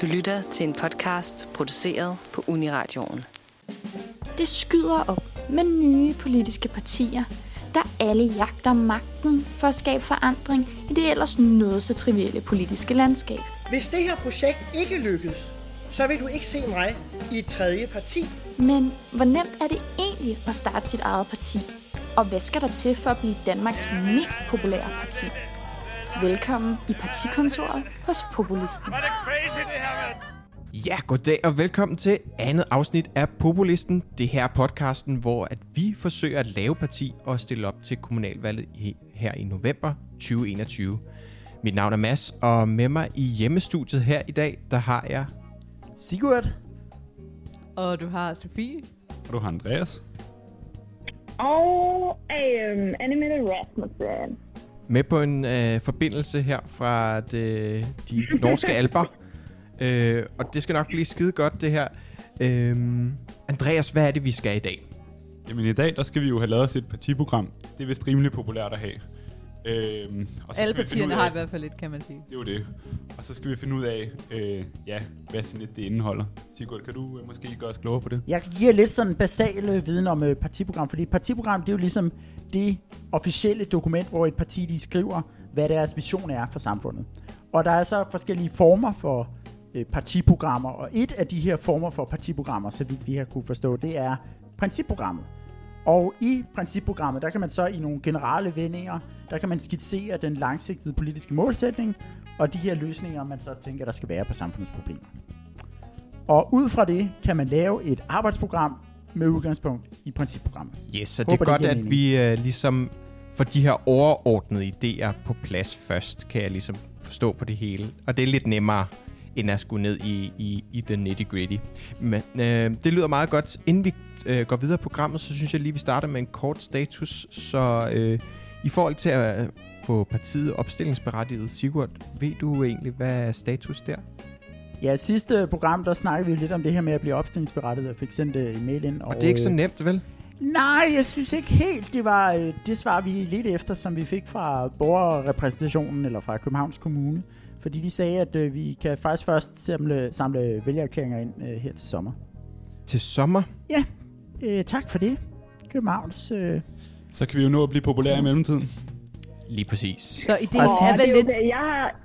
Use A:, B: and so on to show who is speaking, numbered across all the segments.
A: Du lytter til en podcast produceret på Uniradioen.
B: Det skyder op med nye politiske partier, der alle jagter magten for at skabe forandring i det ellers noget så trivielle politiske landskab.
C: Hvis det her projekt ikke lykkes, så vil du ikke se mig i et tredje parti.
B: Men hvor nemt er det egentlig at starte sit eget parti? Og hvad skal der til for at blive Danmarks mest populære parti? Velkommen i partikontoret hos Populisten.
D: Ja, goddag og velkommen til andet afsnit af Populisten. Det her er podcasten, hvor at vi forsøger at lave parti og stille op til kommunalvalget i, her i november 2021. Mit navn er Mads, og med mig i hjemmestudiet her i dag, der har jeg
E: Sigurd.
F: Og du har Sofie.
G: Og du har Andreas.
H: Og um, Animated Rasmussen.
D: Med på en øh, forbindelse her fra det, de norske alber. Øh, og det skal nok blive skide godt, det her. Øh, Andreas, hvad er det, vi skal i dag?
G: Jamen i dag, der skal vi jo have lavet os et partiprogram. Det er vist rimelig populært at have. Øhm, og så
F: Alle
G: skal vi finde
F: partierne
G: ud af-
F: har i hvert fald lidt, kan man sige.
G: Det er jo det. Og så skal vi finde ud af, øh, ja, hvad sådan et det indeholder. Sigurd, kan du øh, måske gøre os klogere på det?
E: Jeg giver lidt sådan basal øh, viden om øh, partiprogram, fordi et partiprogram det er jo ligesom det officielle dokument, hvor et parti de skriver, hvad deres vision er for samfundet. Og der er så forskellige former for øh, partiprogrammer, og et af de her former for partiprogrammer, så vidt vi har kunne forstå, det er principprogrammet. Og i principprogrammet, der kan man så i nogle generelle vendinger, der kan man skitsere den langsigtede politiske målsætning, og de her løsninger, man så tænker, der skal være på samfundets problemer. Og ud fra det kan man lave et arbejdsprogram med udgangspunkt i principprogrammet.
D: Yes, så det
E: Håber,
D: er
E: det
D: godt,
E: giver
D: at vi øh, ligesom får de her overordnede idéer på plads først, kan jeg ligesom forstå på det hele. Og det er lidt nemmere, end at skulle ned i, i, i den nitty gritty. Men øh, det lyder meget godt. Inden vi øh, går videre i programmet, så synes jeg lige, vi starter med en kort status. Så øh, i forhold til at øh, få partiet opstillingsberettiget, Sigurd, ved du egentlig, hvad er status der?
E: Ja, sidste program, der snakkede vi lidt om det her med at blive opstillingsberettiget, og fik sendt øh, en mail ind.
D: Og det er ikke så
E: øh,
D: nemt, vel?
E: Nej, jeg synes ikke helt. Det var øh, det svar, vi lidt efter, som vi fik fra borgerrepræsentationen, eller fra Københavns Kommune. Fordi de sagde, at øh, vi kan faktisk først samle, samle vælgererklæringer ind øh, her til sommer.
D: Til sommer?
E: Øh, tak for det. Københavns... Øh,
G: Så kan vi jo nå at blive populære i mellemtiden.
D: Lige præcis.
F: Så ideen
E: Præcis.
F: er
H: det
F: vel lidt...
H: Jeg har,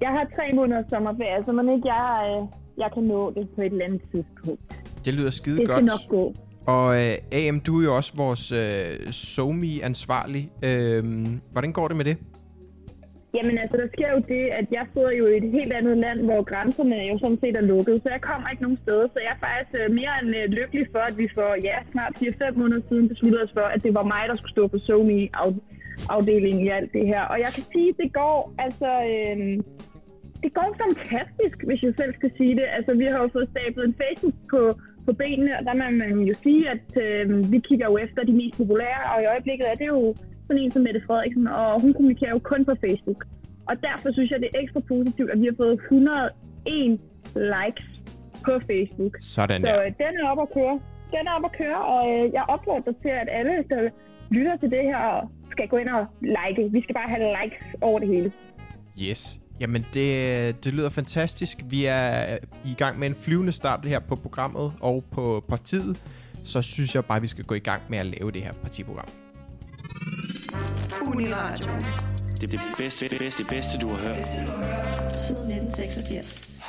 H: jeg har tre måneders sommerferie, så man ikke jeg, øh, jeg kan nå det på et eller andet tidspunkt.
D: Det lyder skide
H: Det
D: godt.
H: skal nok gå.
D: Og øh, AM, du er jo også vores øh, SoMe-ansvarlig. Øh, hvordan går det med det?
H: Jamen altså, der sker jo det, at jeg sidder jo i et helt andet land, hvor grænserne jo sådan set er lukket, så jeg kommer ikke nogen steder. Så jeg er faktisk øh, mere end øh, lykkelig for, at vi for ja, snart 4-5 måneder siden besluttede os for, at det var mig, der skulle stå på Sony-afdelingen i alt det her. Og jeg kan sige, at det går altså... Øh, det går fantastisk, hvis jeg selv skal sige det. Altså, vi har jo fået stablet en Facebook på, på benene, og der må man jo sige, at øh, vi kigger jo efter de mest populære, og i øjeblikket er det jo sådan en som Mette Frederiksen, og hun kommunikerer jo kun på Facebook. Og derfor synes jeg, det er ekstra positivt, at vi har fået 101 likes på Facebook.
D: Sådan
H: Så
D: der.
H: øh, den er op at køre. Den er op at køre, og øh, jeg opfordrer til, at alle, der lytter til det her, skal gå ind og like. Vi skal bare have likes over det hele.
D: Yes. Jamen, det, det lyder fantastisk. Vi er i gang med en flyvende start her på programmet og på partiet. Så synes jeg bare, vi skal gå i gang med at lave det her partiprogram.
I: Uniradio. Det er det bedste, det bedste, det bedste, du har hørt.
A: Siden 1986.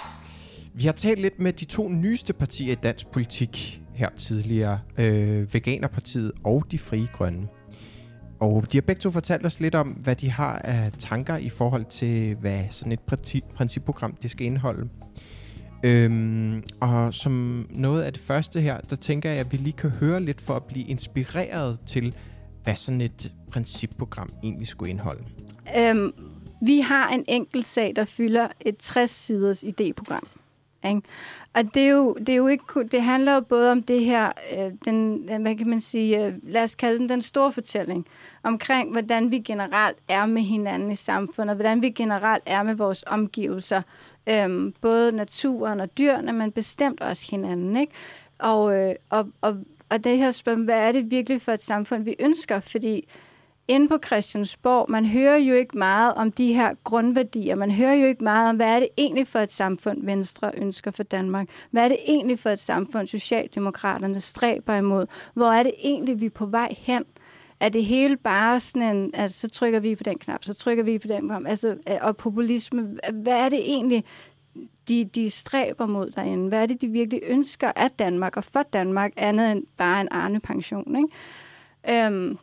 D: Vi har talt lidt med de to nyeste partier i dansk politik her tidligere. Øh, Veganerpartiet og De Frie Grønne. Og de har begge to fortalt os lidt om, hvad de har af tanker i forhold til, hvad sådan et parti- principprogram det skal indeholde. Øhm, og som noget af det første her, der tænker jeg, at vi lige kan høre lidt for at blive inspireret til, hvad sådan et principprogram egentlig skulle indeholde.
B: Øhm, vi har en enkelt sag, der fylder et 60-siders idéprogram. Ikke? Og det, er jo, det, er jo ikke, det handler jo både om det her, øh, den, hvad kan man sige, øh, lad os kalde den den store fortælling, omkring hvordan vi generelt er med hinanden i samfundet, og hvordan vi generelt er med vores omgivelser, øh, både naturen og dyrene, men bestemt også hinanden. Ikke? Og, øh, og, og, og det her spørgsmål, hvad er det virkelig for et samfund, vi ønsker? Fordi inde på Christiansborg, man hører jo ikke meget om de her grundværdier. Man hører jo ikke meget om, hvad er det egentlig for et samfund, Venstre ønsker for Danmark? Hvad er det egentlig for et samfund, Socialdemokraterne stræber imod? Hvor er det egentlig, vi er på vej hen? Er det hele bare sådan en, altså så trykker vi på den knap, så trykker vi på den knap, altså, og populisme, hvad er det egentlig, de, de stræber mod derinde? Hvad er det, de virkelig ønsker af Danmark og for Danmark, andet end bare en Arne-pension, ikke? Øhm,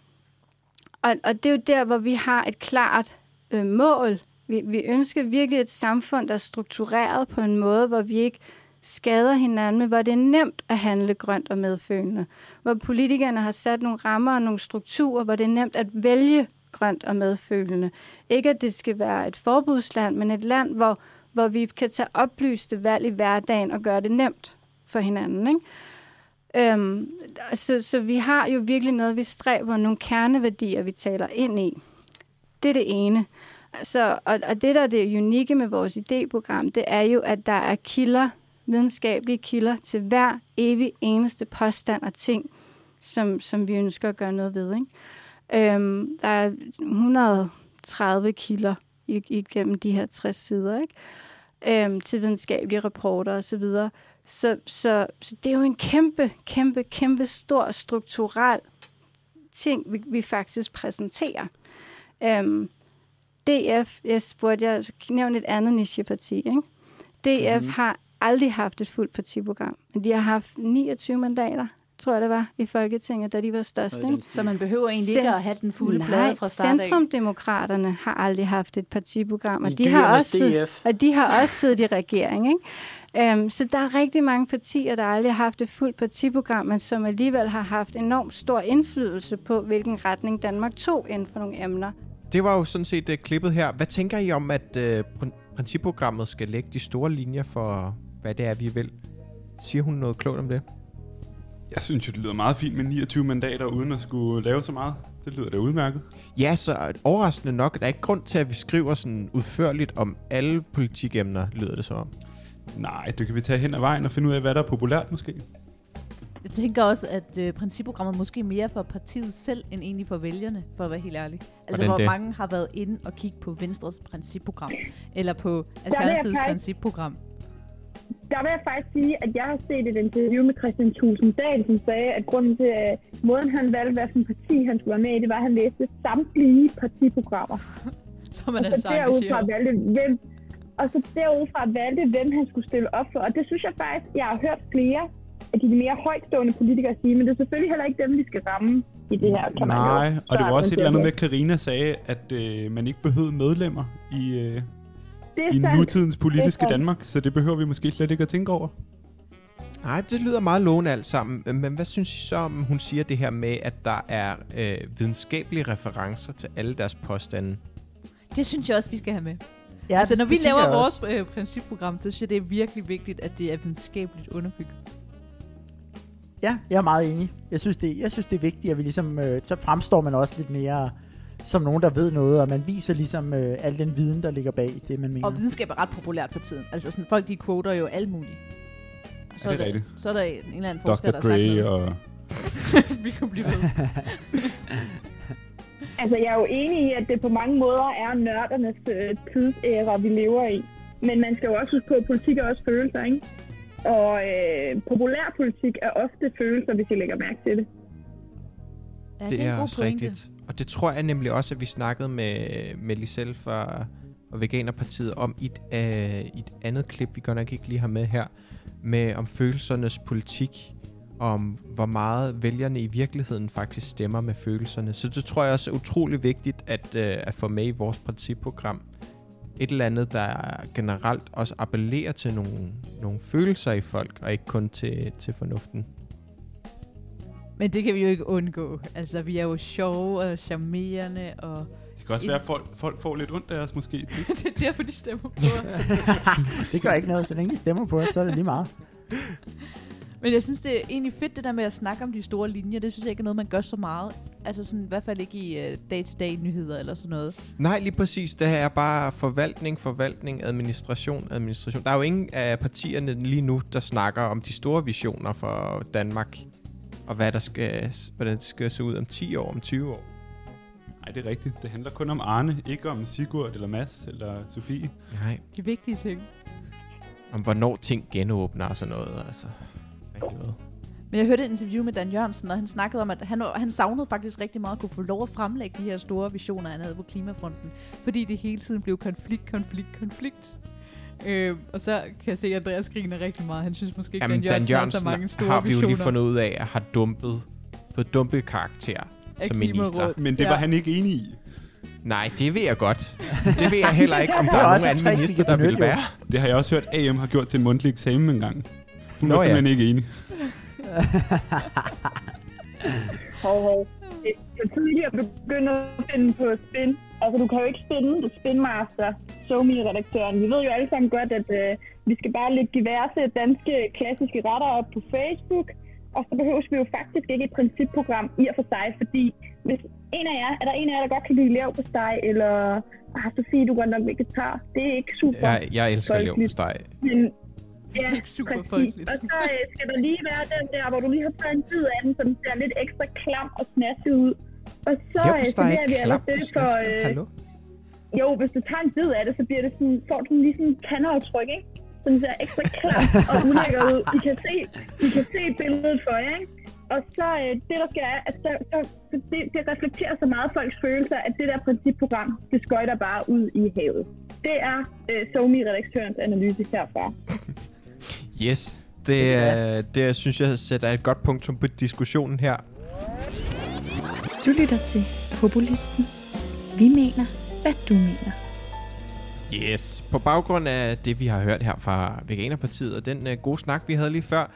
B: og, og det er jo der, hvor vi har et klart øh, mål. Vi, vi ønsker virkelig et samfund, der er struktureret på en måde, hvor vi ikke skader hinanden, men hvor det er nemt at handle grønt og medfølende. Hvor politikerne har sat nogle rammer og nogle strukturer, hvor det er nemt at vælge grønt og medfølende. Ikke at det skal være et forbudsland, men et land, hvor, hvor vi kan tage oplyste valg i hverdagen og gøre det nemt for hinanden. Ikke? Øhm, så, så vi har jo virkelig noget, vi stræber, nogle kerneværdier, vi taler ind i. Det er det ene. Så, og, og det, der er det unikke med vores idéprogram, det er jo, at der er kilder, videnskabelige kilder til hver evig eneste påstand og ting, som, som vi ønsker at gøre noget ved. Ikke? Øhm, der er 130 kilder igennem de her 60 sider, ikke? Øhm, til videnskabelige rapporter osv. Så, videre. så, så, så det er jo en kæmpe, kæmpe, kæmpe stor strukturel ting, vi, vi faktisk præsenterer. Øhm, DF, jeg spurgte, jeg nævnte et andet nicheparti, ikke? DF mm. har aldrig haft et fuldt partiprogram, men de har haft 29 mandater, tror jeg det var, i Folketinget, da de var størst. Ikke?
F: Så man behøver egentlig ikke at have den fulde
B: Nej,
F: plade fra start.
B: Centrumdemokraterne har aldrig haft et partiprogram, og
E: I
B: de, har også, siddet- og de har også siddet i regering. Ikke? Um, så der er rigtig mange partier, der aldrig har haft et fuldt partiprogram, men som alligevel har haft enormt stor indflydelse på, hvilken retning Danmark tog inden for nogle emner.
D: Det var jo sådan set uh, klippet her. Hvad tænker I om, at uh, prin- principprogrammet skal lægge de store linjer for, hvad det er, vi vil? Siger hun noget klogt om det?
G: Jeg synes jo, det lyder meget fint med 29 mandater, uden at skulle lave så meget. Det lyder da udmærket.
D: Ja, så overraskende nok, der er ikke grund til, at vi skriver sådan udførligt om alle politikemner, lyder det så om.
G: Nej, det kan vi tage hen ad vejen og finde ud af, hvad der er populært måske.
F: Jeg tænker også, at øh, principprogrammet måske mere for partiet selv, end egentlig for vælgerne, for at være helt ærlig. Altså,
D: Hvordan
F: hvor
D: det?
F: mange har været inde og kigge på Venstres principprogram, eller på Alternativets principprogram.
H: Der vil jeg faktisk sige, at jeg har set et interview med Christian Tulsendal, som sagde, at grunden til at måden, han valgte, hvilken parti han skulle være med i, det var, at han læste samtlige partiprogrammer.
F: Så man
H: og
F: altså
H: så derudfra
F: engageret.
H: valgte, hvem, og så derudfra valgte, hvem han skulle stille op for. Og det synes jeg faktisk, jeg har hørt flere af de mere højtstående politikere sige, men det er selvfølgelig heller ikke dem, vi skal ramme i det her. Kan man jo
G: Nej, og det var også et eller andet med, at Karina sagde, at øh, man ikke behøvede medlemmer i, øh,
H: Det er
G: i
H: sandt.
G: nutidens politiske
H: Det er.
G: Danmark, så det behøver vi måske slet ikke at tænke over.
D: Nej, det lyder meget lovende alt sammen. Men hvad synes I så om, hun siger det her med, at der er øh, videnskabelige referencer til alle deres påstande?
F: Det synes jeg også, vi skal have med.
E: Ja,
F: altså,
E: det-
F: når vi laver
E: jeg
F: vores øh, principprogram, så synes jeg, det er virkelig vigtigt, at det er videnskabeligt underbygget.
E: Ja, jeg er meget enig. Jeg synes, det, jeg synes, det er vigtigt, at vi ligesom, øh, så fremstår man også lidt mere som nogen, der ved noget, og man viser ligesom øh, al den viden, der ligger bag det, man mener.
F: Og videnskab er ret populært for tiden. Altså sådan, folk de quoter jo alt muligt. Og så
G: Er det
F: der,
G: rigtigt?
F: Så er der en eller anden forsker,
G: Dr.
F: der har sagt
G: Dre
F: noget.
G: og...
F: vi kan blive ved.
H: Altså, jeg er jo enig i, at det på mange måder er nørdernes øh, tidsæra, vi lever i. Men man skal jo også huske på, at politik er også følelser, ikke? Og øh, populærpolitik er ofte følelser, hvis I lægger mærke til det.
F: Ja,
D: det
F: en
D: er
F: god
D: også
F: pointe.
D: rigtigt. Og det tror jeg nemlig også, at vi snakkede med, med Lisel fra og Veganerpartiet om i et, øh, et andet klip, vi godt nok ikke lige har med her, med om følelsernes politik, om hvor meget vælgerne i virkeligheden faktisk stemmer med følelserne. Så det tror jeg også er utrolig vigtigt at, øh, at få med i vores principprogram. Et eller andet, der generelt også appellerer til nogle, nogle følelser i folk, og ikke kun til, til fornuften.
F: Men det kan vi jo ikke undgå. Altså, vi er jo sjove og charmerende, og
G: Det kan også
F: En-
G: være, at folk, folk får lidt ondt af os måske.
F: det er derfor, de stemmer på os.
E: det gør ikke noget, så længe de stemmer på os, så er det lige meget.
F: Men jeg synes, det er egentlig fedt, det der med at snakke om de store linjer. Det synes jeg ikke er noget, man gør så meget. Altså sådan, i hvert fald ikke i uh, day-to-day nyheder eller sådan noget.
D: Nej, lige præcis. Det her er bare forvaltning, forvaltning, administration, administration. Der er jo ingen af partierne lige nu, der snakker om de store visioner for Danmark, og hvad der skal, hvordan det skal se ud om 10 år, om 20 år.
G: Nej, det er rigtigt. Det handler kun om Arne, ikke om Sigurd eller Mads eller Sofie.
D: Nej,
F: De vigtige ting.
D: om hvornår ting genåbner og sådan noget. Altså, rigtig noget.
F: Men jeg hørte et interview med Dan Jørgensen, og han snakkede om, at han, han savnede faktisk rigtig meget at kunne få lov at fremlægge de her store visioner, han havde på klimafronten. Fordi det hele tiden blev konflikt, konflikt, konflikt. Øh, og så kan jeg se, at Andreas griner rigtig meget. Han synes måske ikke,
D: Jamen,
F: Dan Jørgensen,
D: Dan
F: har så mange store
D: har vi jo
F: visioner
D: lige fundet ud af, at har dumpet, fået dumpet karakter
F: af
D: som minister.
G: Men det
F: Ja.
G: var han ikke enig i.
D: Nej, det ved jeg godt. Det ved jeg heller ikke, om der
E: Det er
D: er nogen anden minister, der vil være.
G: Det har jeg også hørt, AM har gjort til en mundtlig eksamen en gang. Hun
D: Nå
G: var
D: ja.
G: simpelthen ikke enig.
H: Hov, hov. Det er for tidligt at begynde at finde på spin. Altså, du kan jo ikke finde det spinmaster, SoMe-redaktøren. Vi ved jo alle sammen godt, at øh, vi skal bare lægge diverse danske klassiske retter op på Facebook. Og så behøver vi jo faktisk ikke et principprogram i og for sig, fordi hvis en af jer, er der en af jer, der godt kan lide lav på steg, eller ah, Sofie, du er godt nok vegetar. Det er ikke super.
D: Jeg, jeg elsker lev på steg.
H: Men, ja,
F: Ikke super
H: præcis.
F: folkeligt.
H: Og så øh, skal der lige være den der, hvor du lige har taget en bid af den, så den ser lidt ekstra klam og snasket ud. Og så
D: Lev
H: øh,
D: på steg er ikke det
H: det for...
D: skal
H: Øh,
D: Hallo?
H: jo, hvis du tager en bid af det, så bliver det sådan, får du sådan lige sådan en kandeaftryk, ikke? Så den ser ekstra klam og ulækker ud. I kan se, I kan se billedet for jer, ikke? Og så øh, det, der sker, er, at så, så, det, det reflekterer så meget folks følelser, at det der principprogram, det skøjter bare ud i havet. Det er øh, SoMe-redaktørens analyse herfra.
D: Yes. Det, er, det synes jeg sætter et godt punktum på diskussionen her.
J: Du lytter til Populisten. Vi mener, hvad du mener.
D: Yes. På baggrund af det, vi har hørt her fra Veganerpartiet, og den uh, gode snak, vi havde lige før,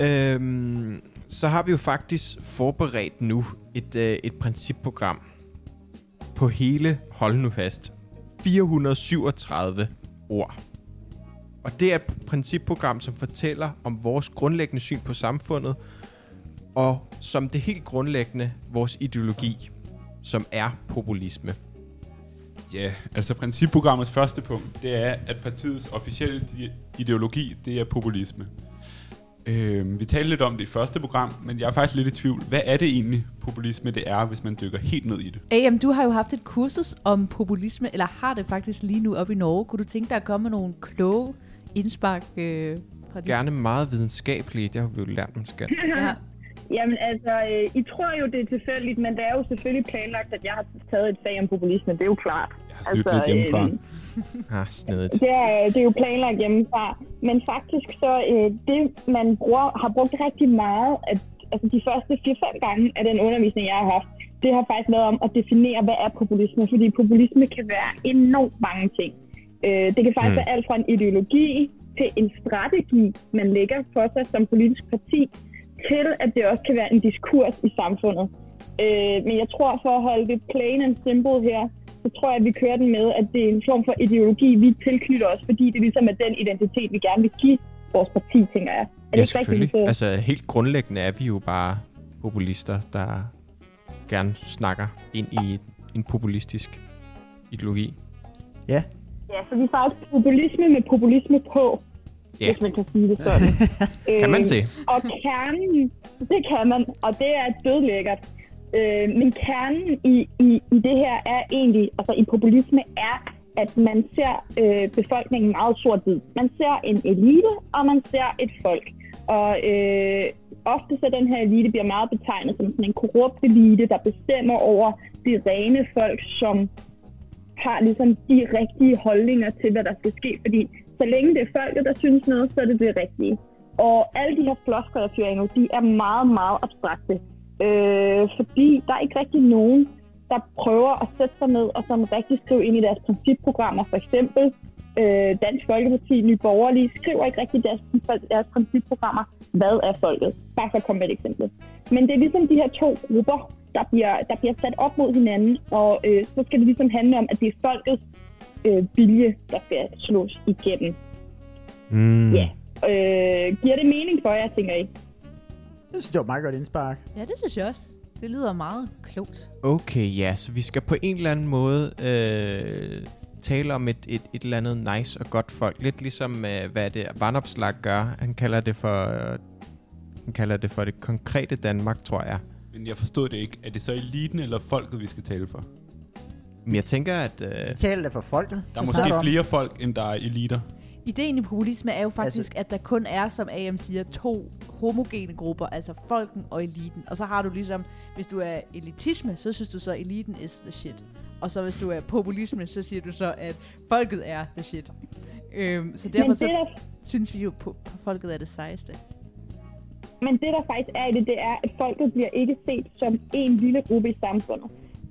D: øhm, så har vi jo faktisk forberedt nu et, uh, et principprogram på hele, hold nu fast, 437 ord. Og det er et principprogram, som fortæller om vores grundlæggende syn på samfundet, og som det helt grundlæggende vores ideologi, som er populisme.
G: Ja, altså principprogrammets første punkt, det er, at partiets officielle ideologi, det er populisme. Øh, vi talte lidt om det i første program, men jeg er faktisk lidt i tvivl. Hvad er det egentlig, populisme det er, hvis man dykker helt ned i det?
F: AM, du har jo haft et kursus om populisme, eller har det faktisk lige nu op i Norge. Kunne du tænke dig at komme med nogle kloge indspark øh, fra dit?
D: Gerne meget videnskabelige, det har vi jo lært, man skal.
F: Ja.
H: Jamen altså, øh, I tror jo, det er tilfældigt, men det er jo selvfølgelig planlagt, at jeg har taget et fag om populisme. Det er jo klart.
G: Jeg har snydt lidt hjemmefra.
H: øh,
D: Ah, snedigt.
H: Det er, det er jo planlagt hjemmefra. Men faktisk så, øh, det man bruger, har brugt rigtig meget, at, altså de første 4-5 gange af den undervisning, jeg har haft, det har faktisk været om at definere, hvad er populisme. Fordi populisme kan være enormt mange ting. Øh, det kan faktisk mm. være alt fra en ideologi til en strategi, man lægger for sig som politisk parti, til at det også kan være en diskurs i samfundet. Øh, men jeg tror, for at holde det plain and simple her, så tror jeg, at vi kører den med, at det er en form for ideologi, vi tilknytter os, fordi det ligesom er den identitet, vi gerne vil give vores parti, tænker jeg. Er det
D: Ja,
H: ikke rigtigt?
D: selvfølgelig. Altså, helt grundlæggende er vi jo bare populister, der gerne snakker ind i en populistisk ideologi.
H: Ja, så vi er faktisk populisme med populisme på,
D: Ja.
H: hvis man kan sige det sådan.
D: Kan man
H: Øh,
D: se.
H: Og kernen, det kan man, og det er dødlækkert. Øh, men kernen i, i, i det her er egentlig, altså i populisme, er, at man ser øh, befolkningen meget sort-hvid. Man ser en elite, og man ser et folk. Og øh, ofte så den her elite bliver meget betegnet som sådan en korrupt elite, der bestemmer over de rene folk, som har ligesom de rigtige holdninger til, hvad der skal ske. Fordi så længe det er folket, der synes noget, så er det det rigtige. Og alle de her floskler, der fyrer nu, de er meget, meget abstrakte. Øh, fordi der er ikke rigtig nogen, der prøver at sætte sig ned og som rigtig skrive ind i deres principprogrammer. For eksempel øh, Dansk Folkeparti, Nye Borgerlige, skriver ikke rigtig deres, deres principprogrammer, hvad er folket. Bare for at komme med et eksempel. Men det er ligesom de her to grupper, der bliver, der bliver sat op mod hinanden, og øh, så skal det ligesom handle om, at det er folkets øh, vilje, der skal slås igennem.
D: Mm.
H: Ja. Øh, giver det mening for jer, tænker I?
E: Jeg synes, det var et meget godt indspark.
F: ja, det synes jeg også. Det lyder meget klogt.
D: Okay, ja, så vi skal på en eller anden måde øh, tale om et, et, et eller andet nice og godt folk. Lidt ligesom, øh, hvad det Vandopslag gør. Han kalder det for, øh, han kalder det for det konkrete Danmark, tror jeg.
G: Men jeg forstod det ikke. Er det så eliten eller folket, vi skal tale for?
D: Men jeg tænker, at... Øh,
E: Vi taler det for folket.
G: Der er måske flere folk, end der er eliter.
F: Ideen i populisme er jo faktisk, altså, at der kun er, som AM siger, to homogene grupper, altså folken og eliten. Og så har du ligesom, hvis du er elitisme, så synes du så, at eliten is the shit. Og så hvis du er populisme, så siger du så, at folket er the shit. Øhm, så derfor så
H: der,
F: synes vi jo, på, på folket er det sejeste.
H: men det, der faktisk er i det, det er, at folket bliver ikke set som en lille gruppe i samfundet.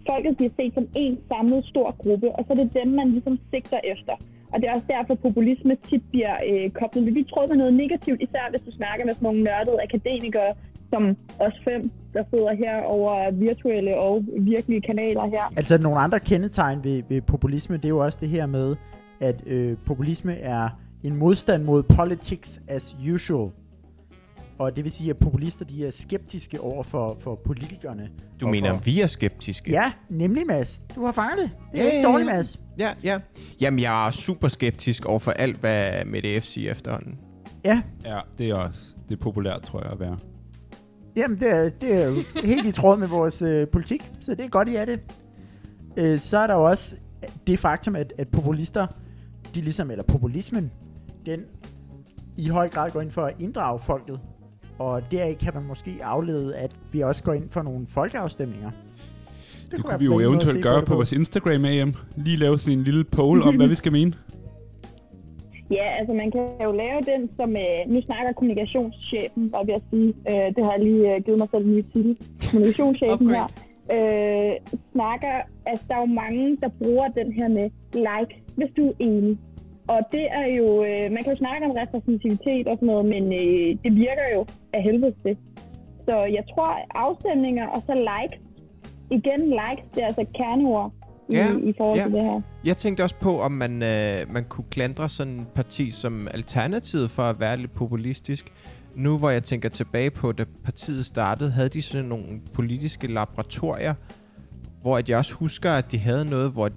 H: Folket bliver set som en samlet stor gruppe, og så er det dem, man ligesom sigter efter. Og det er også derfor, populisme tit bliver øh, koblet med. Vi tror, med noget negativt, især hvis du snakker med sådan nogle nørdede akademikere, som os fem, der sidder her over virtuelle og virkelige kanaler her.
E: Altså nogle andre kendetegn ved, ved populisme, det er jo også det her med, at øh, populisme er en modstand mod politics as usual. Og det vil sige, at populister de er skeptiske over for, for politikerne.
D: du mener,
E: for,
D: vi er skeptiske?
E: Ja, nemlig Mads. Du har fanget det. Det er
D: Ja,
E: ikke dårligt. Mads.
D: Ja, ja. Jamen, jeg er super skeptisk over for alt, hvad Mette F. siger efterhånden.
E: Ja,
G: Ja, det er også det er populært, tror jeg, at være.
E: Jamen, det er, det er jo helt i tråd med vores øh, politik, så det er godt, I er det. Øh, så er der jo også det faktum, at, at populister, de ligesom, eller populismen, den i høj grad går ind for at inddrage folket. Og deraf kan man måske aflede, at vi også går ind for nogle folkeafstemninger.
G: Det, det kunne vi jo eventuelt gøre
E: det
G: på vores Instagram AM. Lige lave sådan en lille poll om, hvad vi skal mene.
H: Ja, altså man kan jo lave den, som øh, nu snakker kommunikationschefen, var ved at sige. Øh, det har jeg lige øh, givet mig selv en ny titel. Kommunikationschefen her. Øh, snakker, altså der er jo mange, der bruger den her med like, hvis du er enig. Og det er jo, øh, man kan jo snakke om repræsentativitet og sådan noget, men øh, det virker jo af helvede til. Så jeg tror, afstemninger og så likes, igen likes, det er altså et kerneord i,
D: Ja,
H: i forhold
D: ja.
H: til det her.
D: Jeg tænkte også på, om man, øh, man kunne klandre sådan en parti som Alternativet for at være lidt populistisk. Nu hvor jeg tænker tilbage på, da partiet startede, havde de sådan nogle politiske laboratorier, hvor at jeg også husker, at de havde noget, hvor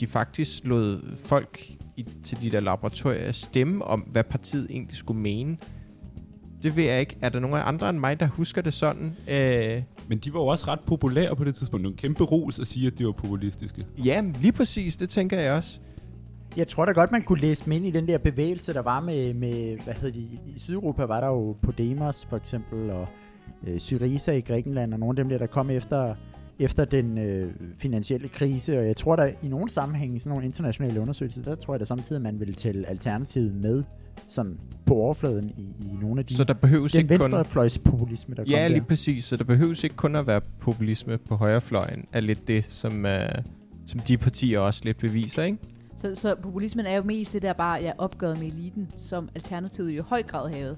D: de faktisk lod folk i, til de der laboratorier stemme om, hvad partiet egentlig skulle mene. Det ved jeg ikke. Er der nogen af andre end mig, der husker det sådan? Øh,
G: Men de var jo også ret populære på det tidspunkt. Det var en kæmpe ros at sige, at de var populistiske.
D: ja, lige præcis. Det tænker jeg også.
E: Jeg tror da godt, man kunne læse mig ind i den der bevægelse, der var med, med hvad hedder de, i Sydeuropa var der jo Podemos for eksempel, og øh, Syriza i Grækenland, og nogle af dem der, der kom efter, efter den øh, finansielle krise, og jeg tror der i nogle sammenhænge, sådan nogle internationale undersøgelser, der tror jeg da samtidig, at man vil tælle alternativet med, sådan på overfladen i, i nogle af de,
D: Så der behøves
E: den
D: ikke kun...
E: venstrefløjspopulisme, der
D: Ja,
E: kom
D: lige
E: der.
D: præcis. Så der behøves ikke kun at være populisme på højrefløjen, er lidt det, som, uh, som de partier også lidt beviser, ikke?
F: Så, så populismen er jo mest det der bare, ja, opgøret med eliten, som Alternativet jo i høj grad havde.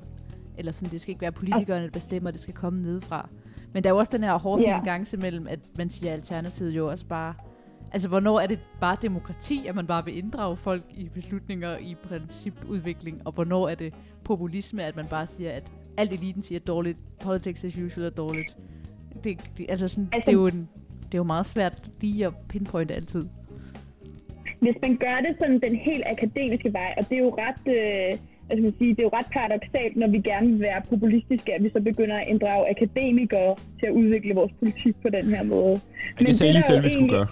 F: Eller sådan, det skal ikke være politikerne, der bestemmer, det skal komme nedefra. Men der er jo også den her hårde yeah. gangse mellem, at man siger, at Alternativet jo også bare... Altså, hvornår er det bare demokrati, at man bare vil inddrage folk i beslutninger i principudvikling, og hvornår er det populisme, at man bare siger, at alt eliten siger er dårligt, politics as usual er dårligt. Det, det, altså sådan,
H: Altså-
F: det, er jo en, det er jo meget svært lige at pinpointe altid.
H: hvis man gør det sådan den helt akademiske vej, og det er jo ret, øh, skal man sige, det er jo ret paradoxalt, når vi gerne vil være populistiske, at vi så begynder at inddrage akademikere til at udvikle vores politik på den her måde.
G: Men det sagde I
H: der
G: lige selv, vi skulle gøre.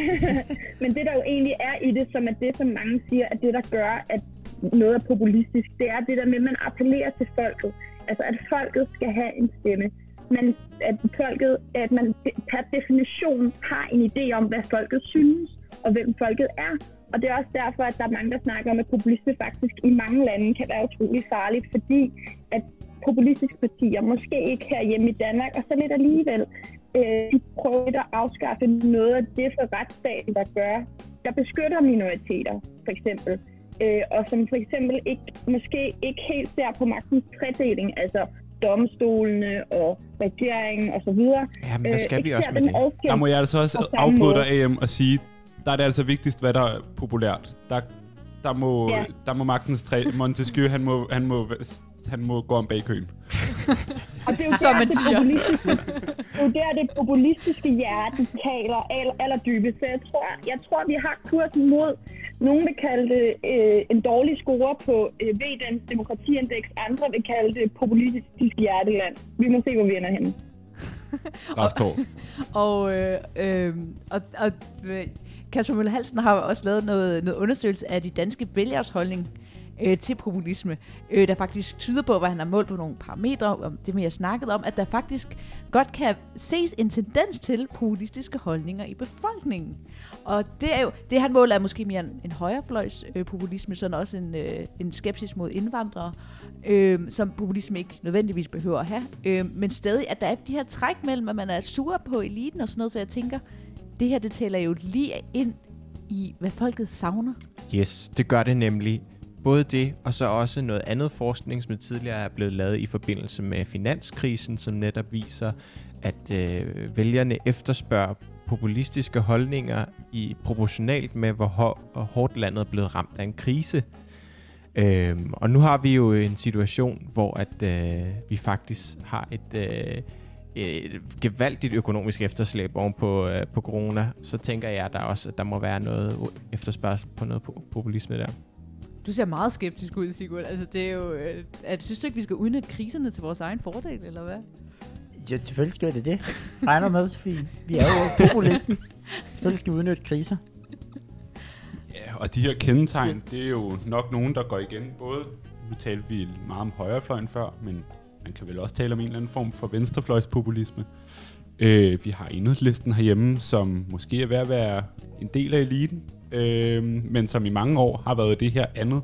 H: Men det, der jo egentlig er i det, som er det, som mange siger, at det, der gør, at noget er populistisk, det er det der med, at man appellerer til folket. Altså, at folket skal have en stemme. Men at folket, at man per definition har en idé om, hvad folket synes, og hvem folket er. Og det er også derfor, at der er mange, der snakker om, at populisme faktisk i mange lande kan være utrolig farligt, fordi at populistiske partier, måske ikke herhjemme i Danmark, og så lidt alligevel, øh, de prøver at afskaffe noget af det for retsstaten, der gør, der beskytter minoriteter, for eksempel. Øh, og som for eksempel ikke, måske ikke helt ser på magtens tredeling, altså domstolene og regeringen osv.
D: Jamen, hvad skal vi også med det?
G: Der må jeg altså også afbryde dig, AM, og sige, der er det altså vigtigst, hvad der er populært. Der, der, må,
H: Ja.
G: der må magtens træ... Montesquieu, han må, han må, han må gå om bag køen.
H: Og det er jo
F: Som
H: der,
F: man
H: det
F: siger.
H: populistiske, det er jo der, det populistiske hjerte taler aller, allerdybest. Så jeg tror, jeg tror, vi har kursen mod, nogen vil kalde det øh, en dårlig score på øh, VDens demokratiindeks, andre vil kalde det populistisk hjerteland. Vi må se, hvor vi ender henne.
G: Straftor.
F: og, øh, øh, og, og øh, Kasper Møller Halsen har også lavet noget, noget undersøgelse af de danske vælgers holdning øh, til populisme, øh, der faktisk tyder på, hvad han har målt på nogle parametre, om det, vi har snakket om, at der faktisk godt kan ses en tendens til populistiske holdninger i befolkningen. Og det er jo, det han måler er måske mere en, en højrefløjs øh, populisme, sådan også en, øh, en skepsis mod indvandrere, øh, som populisme ikke nødvendigvis behøver at have. Øh, men stadig, at der er de her træk mellem, at man er sur på eliten og sådan noget, så jeg tænker, det her, det taler jo lige ind i, hvad folket savner.
D: Yes, det gør det nemlig. Både det, og så også noget andet forskning, som tidligere er blevet lavet i forbindelse med finanskrisen, som netop viser, at øh, vælgerne efterspørger populistiske holdninger i proportionalt med, hvor, hår, hvor hårdt landet er blevet ramt af en krise. Øhm, og nu har vi jo en situation, hvor at øh, vi faktisk har et, øh, et gevaldigt økonomisk efterslæb oven på, øh, på corona. Så tænker jeg der også, at der må være noget efterspørgsel på noget populisme der.
F: Du ser meget skeptisk ud, Sigurd. Altså, det er jo... Øh, at, synes du ikke, vi skal udnytte kriserne til vores egen fordel, eller hvad?
E: Ja, selvfølgelig skal det det. Regner med, Sofie. Vi er jo populisten. Selvfølgelig skal vi udnytte kriser.
G: Ja, og de her kendetegn, det er jo nok nogen, der går igen. Både, nu talte vi meget om højrefløjen før, men man kan vel også tale om en eller anden form for venstrefløjspopulisme. Øh, vi har enhedslisten herhjemme, som måske er ved at være en del af eliten, øh, men som i mange år har været det her andet,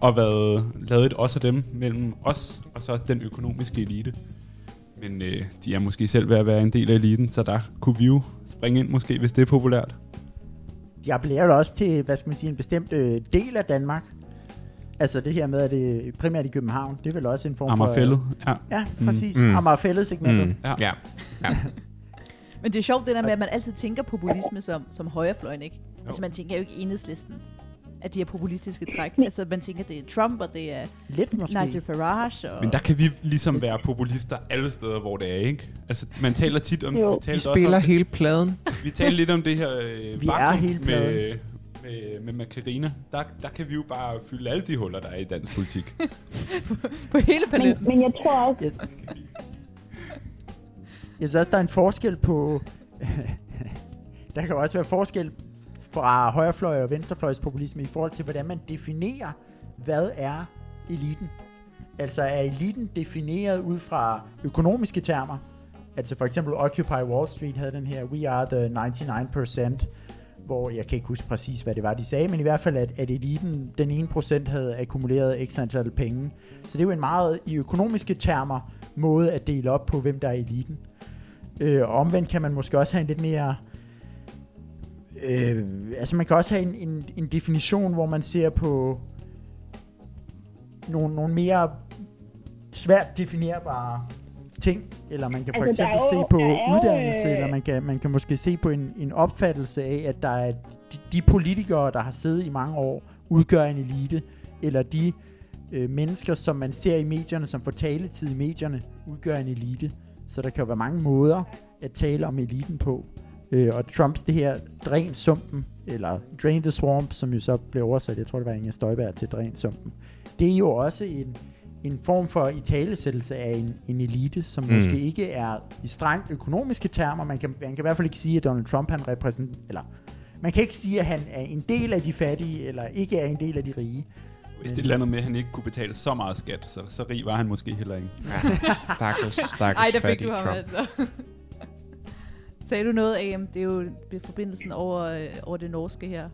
G: og været lavet et også af dem mellem os og så den økonomiske elite. Men øh, de er måske selv ved at være en del af eliten, så der kunne vi jo springe ind måske, hvis det er populært.
E: De appellerer jo også til, hvad skal man sige, en bestemt øh, del af Danmark. Altså det her med, at det er primært i København, det er vel også en form
G: Amagerfællet,
E: for...
G: ja.
E: Ja, præcis. Mm. Amagerfællet-segmentet. Mm.
D: Ja. ja. ja.
F: Men det er sjovt det der med, at man altid tænker populisme som, som højrefløjen, ikke? Jo. Altså man tænker jo ikke enhedslisten at de her populistiske træk. altså man tænker, det er Trump, og det er
E: Lidt måske.
F: Nigel Farage. Og
G: Men der kan vi ligesom være populister alle steder, hvor det er, ikke? Altså man taler tit om...
D: Jo.
G: Vi,
D: vi spiller
G: også om,
D: hele pladen.
G: Vi taler lidt om det her øh,
E: Vi er hele pladen.
G: med, med, med Macarena. Der, der kan vi jo bare fylde alle de huller, der er i dansk politik.
F: på, på hele paletten.
H: Men, men jeg tror også...
E: Jeg, jeg synes også, der er en forskel på... der kan også være forskel fra højrefløj og venstrefløjspopulisme i forhold til, hvordan man definerer, hvad er eliten. Altså er eliten defineret ud fra økonomiske termer? Altså for eksempel Occupy Wall Street havde den her We are the 99%, hvor jeg kan ikke huske præcis, hvad det var, de sagde, men i hvert fald, at, at eliten, den ene procent havde akkumuleret x antal penge. Så det er jo en meget i økonomiske termer måde at dele op på, hvem der er eliten. Øh, og omvendt kan man måske også have en lidt mere Øh, altså man kan også have en, en, en definition, hvor man ser på nogle, nogle mere svært definerbare ting, eller man kan for
H: Altså,
E: eksempel
H: jo-
E: se på uddannelse,
H: øh,
E: eller man kan, man kan måske se på en, en opfattelse af, at der er de, de politikere, der har siddet i mange år, udgør en elite, eller de øh, mennesker, som man ser i medierne, som får taletid i medierne, udgør en elite. Så der kan jo være mange måder at tale om eliten på. Øh, og Trumps det her dræn sumpen, eller drain the swamp, som jo så blev oversat, jeg tror det var Inger Støjberg til dræn sumpen, det er jo også en, en form for italesættelse af en, en elite, som
D: Mm.
E: måske ikke er i strengt økonomiske termer. Man kan, man kan i hvert fald ikke sige, at Donald Trump han repræsenterer, eller man kan ikke sige, at han er en del af de fattige, eller ikke er en del af de rige.
G: Hvis det er andet med, at han ikke kunne betale så meget skat, så, så rig var han måske heller ikke.
D: Ja, stakkels, stakkels
F: Ej, der fik du ham
D: Trump.
F: altså. Sagde du noget af, det er jo forbindelsen over, øh, over det norske her.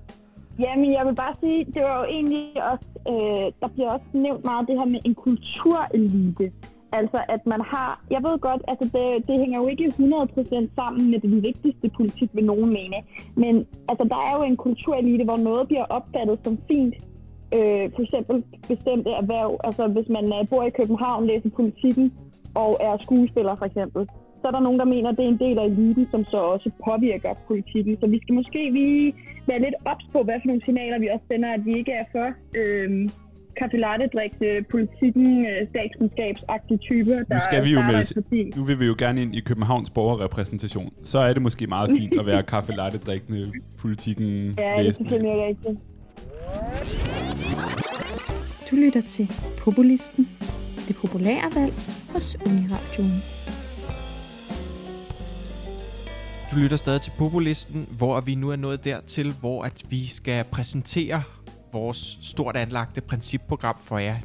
H: Jamen, jeg vil bare sige, det var jo egentlig også, øh, der bliver også nævnt meget det her med en kulturelite. Altså, at man har, jeg ved godt, altså det, det hænger jo ikke 100% sammen med den vigtigste politik, vil nogen mene. Men altså, der er jo en kulturelite, hvor noget bliver opfattet som fint. Øh, for eksempel bestemte erhverv. Altså, hvis man øh, bor i København, læser politikken og er skuespiller, for eksempel. Så er der nogen, der mener, at det er en del af eliten, som så også påvirker politikken. Så vi skal måske lige være lidt ops på, hvad for nogle signaler vi også sender, at vi ikke er for øh, kaffe latte drikkende politikken, statskundskabsagtige typer, der
G: Nu skal vi jo med, nu vil vi jo gerne ind i Københavns borgerrepræsentation. Så er det måske meget fint at være kaffe latte drikkende politikken
H: Ja, det er selvfølgelig rigtigt.
J: Du lytter til Populisten, det populære valg hos Uniradioen.
D: Du lytter stadig til Populisten, hvor vi nu er nået dertil, hvor at vi skal præsentere vores stort anlagte principprogram for jer.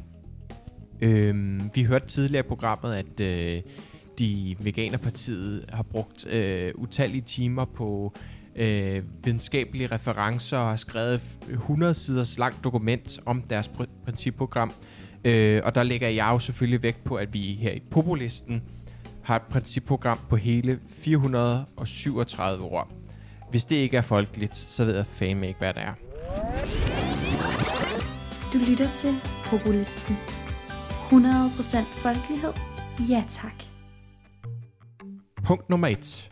D: Øhm, vi hørte tidligere i programmet, at øh, de Veganerpartiet har brugt øh, utallige timer på øh, videnskabelige referencer og har skrevet 100 siders langt dokument om deres pr- principprogram. Øh, og der lægger jeg jo selvfølgelig vægt på, at vi her i Populisten har et principprogram på hele 437 ord. Hvis det ikke er folkeligt, så ved jeg fame ikke, hvad det er.
J: Du lytter til Populisten. 100% folkelighed? Ja tak.
D: Punkt nummer 1.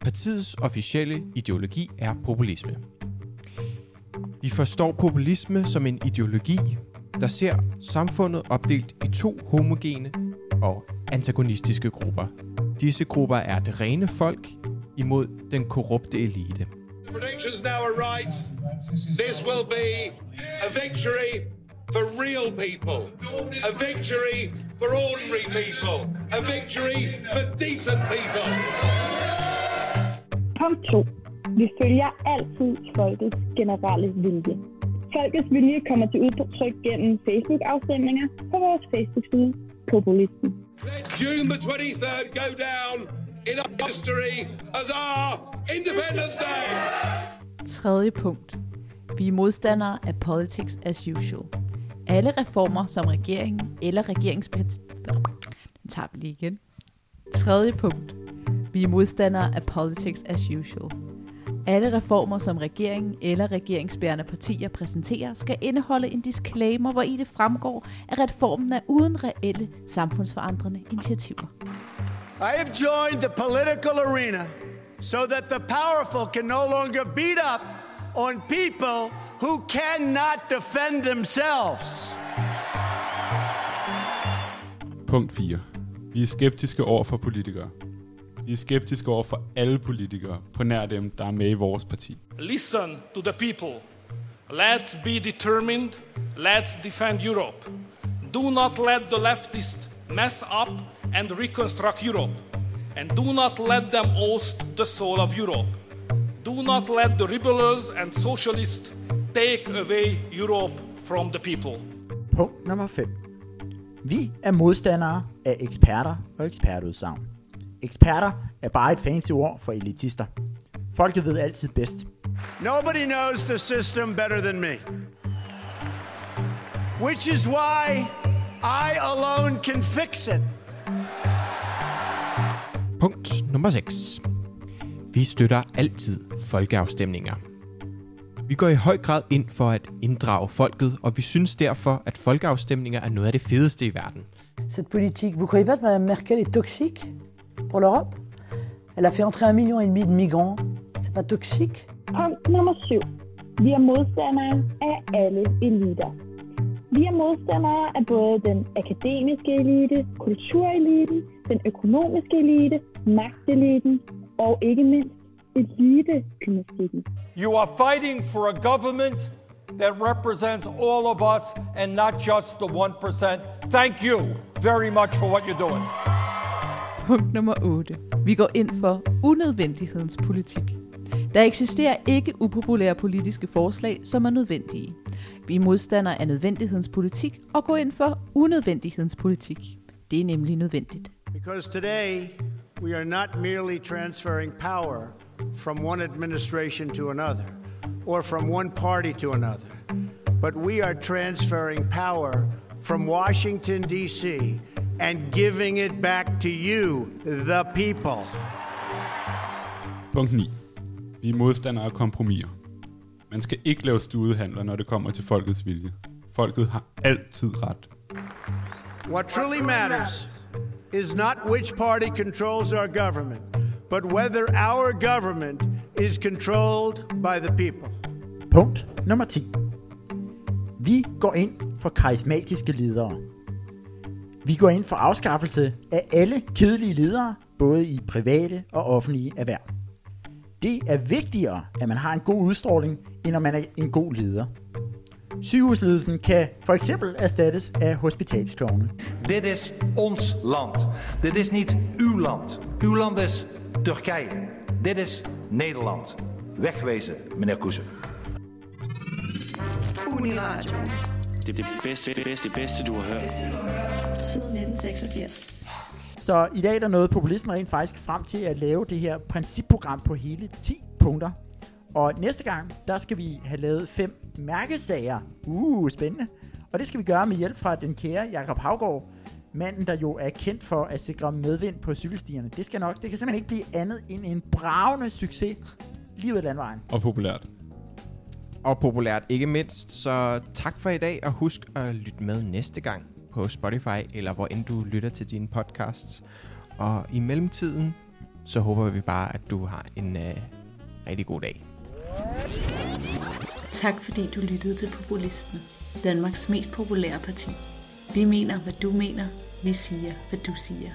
D: Partiets officielle ideologi er populisme. Vi forstår populisme som en ideologi, der ser samfundet opdelt i to homogene og antagonistiske grupper. Disse grupper er det rene folk imod den korrupte elite.
K: The predictions now are right. This will be a victory for real people, a victory for ordinary people, a victory for decent people.
H: Punkt 2. Vi følger altid folkets generelle vilje. Folkets vilje kommer til udtryk gennem Facebook-afstemninger på vores Facebook-side Populisten.
K: Let June the 23rd go down in our history as our Independence Day.
F: Tredje punkt. Vi er modstandere af politics as usual. Alle reformer, som regeringen eller regeringspartiet... Den tager vi lige igen. Tredje punkt. Vi er modstandere af politics as usual. Alle reformer, som regeringen eller regeringsbærende partier præsenterer, skal indeholde en disclaimer, hvor i det fremgår, at reformen er uden reelle samfundsforandrende initiativer.
L: I have joined the political arena so that the powerful can no longer beat up on people who cannot defend themselves.
G: Punkt 4. Vi er skeptiske over for politikere. Vi er skeptiske over for alle politikere, på nær dem, der er med i vores parti.
M: Listen to the people. Let's be determined. Let's defend Europe. Do not let the leftists mess up and reconstruct Europe. And do not let them oust the soul of Europe. Do not let the rebels and socialists take away Europe from the people.
E: Punkt nummer 5. Vi er modstandere af eksperter og ekspertudsagn. Eksperter er bare et fancy ord for elitister. Folket ved altid bedst.
L: Nobody knows the system better than me. Which is why I alone can fix it.
D: Punkt nummer 6. Vi støtter altid folkeafstemninger. Vi går i høj grad ind for at inddrage folket, og vi synes derfor, at folkeafstemninger er noget af det fedeste i verden.
N: Cette politique, vous croyez pas que Mme Merkel est toxique pour l'Europe Elle a fait entrer un million et demi de migrants. C'est pas toxique
H: Punkt nummer 7. Vi er modstandere af alle eliter. Vi er modstandere af både den akademiske elite, kultureliten, den økonomiske elite, magteliten og ikke mindst elitegymnastikken.
O: You are fighting for a government that represents all of us and not just the 1%. Thank you very much for what you're doing.
F: Punkt nummer 8. Vi går ind for unødvendighedens politik. Der eksisterer ikke upopulære politiske forslag, som er nødvendige. Vi er modstandere af nødvendighedens politik og går ind for unødvendighedens politik. Det er nemlig nødvendigt.
L: Because today, we are not merely transferring power from one administration to another or from one party to another, but we are transferring power from Washington, D.C and giving it back to you, the people.
G: Punkt 9. Vi er modstandere af kompromiser. Man skal ikke lave studehandler, når det kommer til folkets vilje. Folket har altid ret.
L: What truly matters is not which party controls our government, but whether our government is controlled by the people.
E: Punkt nummer 10. Vi går ind for karismatiske ledere. Vi går ind for afskaffelse af alle kedelige ledere, både i private og offentlige erhverv. Det er vigtigere, at man har en god udstråling, end at man er en god leder. Sygehusledelsen kan for eksempel erstattes af hospitalsklovne.
P: Dit is ons land. Dit is niet uw land. Uw land is Turkije. Dit is Nederland. Wegwezen, meneer Koesen.
I: Uniradio. Det er det bedste, det bedste, det bedste, du har hørt.
Q: Siden 1986.
E: Så i dag der nåede populisten rent faktisk frem til at lave det her principprogram på hele 10 punkter. Og næste gang, der skal vi have lavet fem mærkesager. Uh, spændende. Og det skal vi gøre med hjælp fra den kære Jakob Havgård, manden, der jo er kendt for at sikre medvind på cykelstierne. Det skal nok, det kan simpelthen ikke blive andet end en bravende succes lige ud af landvejen.
G: Og populært.
D: Og populært ikke mindst. Så tak for i dag, og husk at lytte med næste gang på Spotify, eller hvor end du lytter til dine podcasts. Og i mellemtiden, så håber vi bare, at du har en uh, rigtig god dag.
Q: Tak fordi du lyttede til Populisten, Danmarks mest populære parti. Vi mener, hvad du mener. Vi siger, hvad du siger.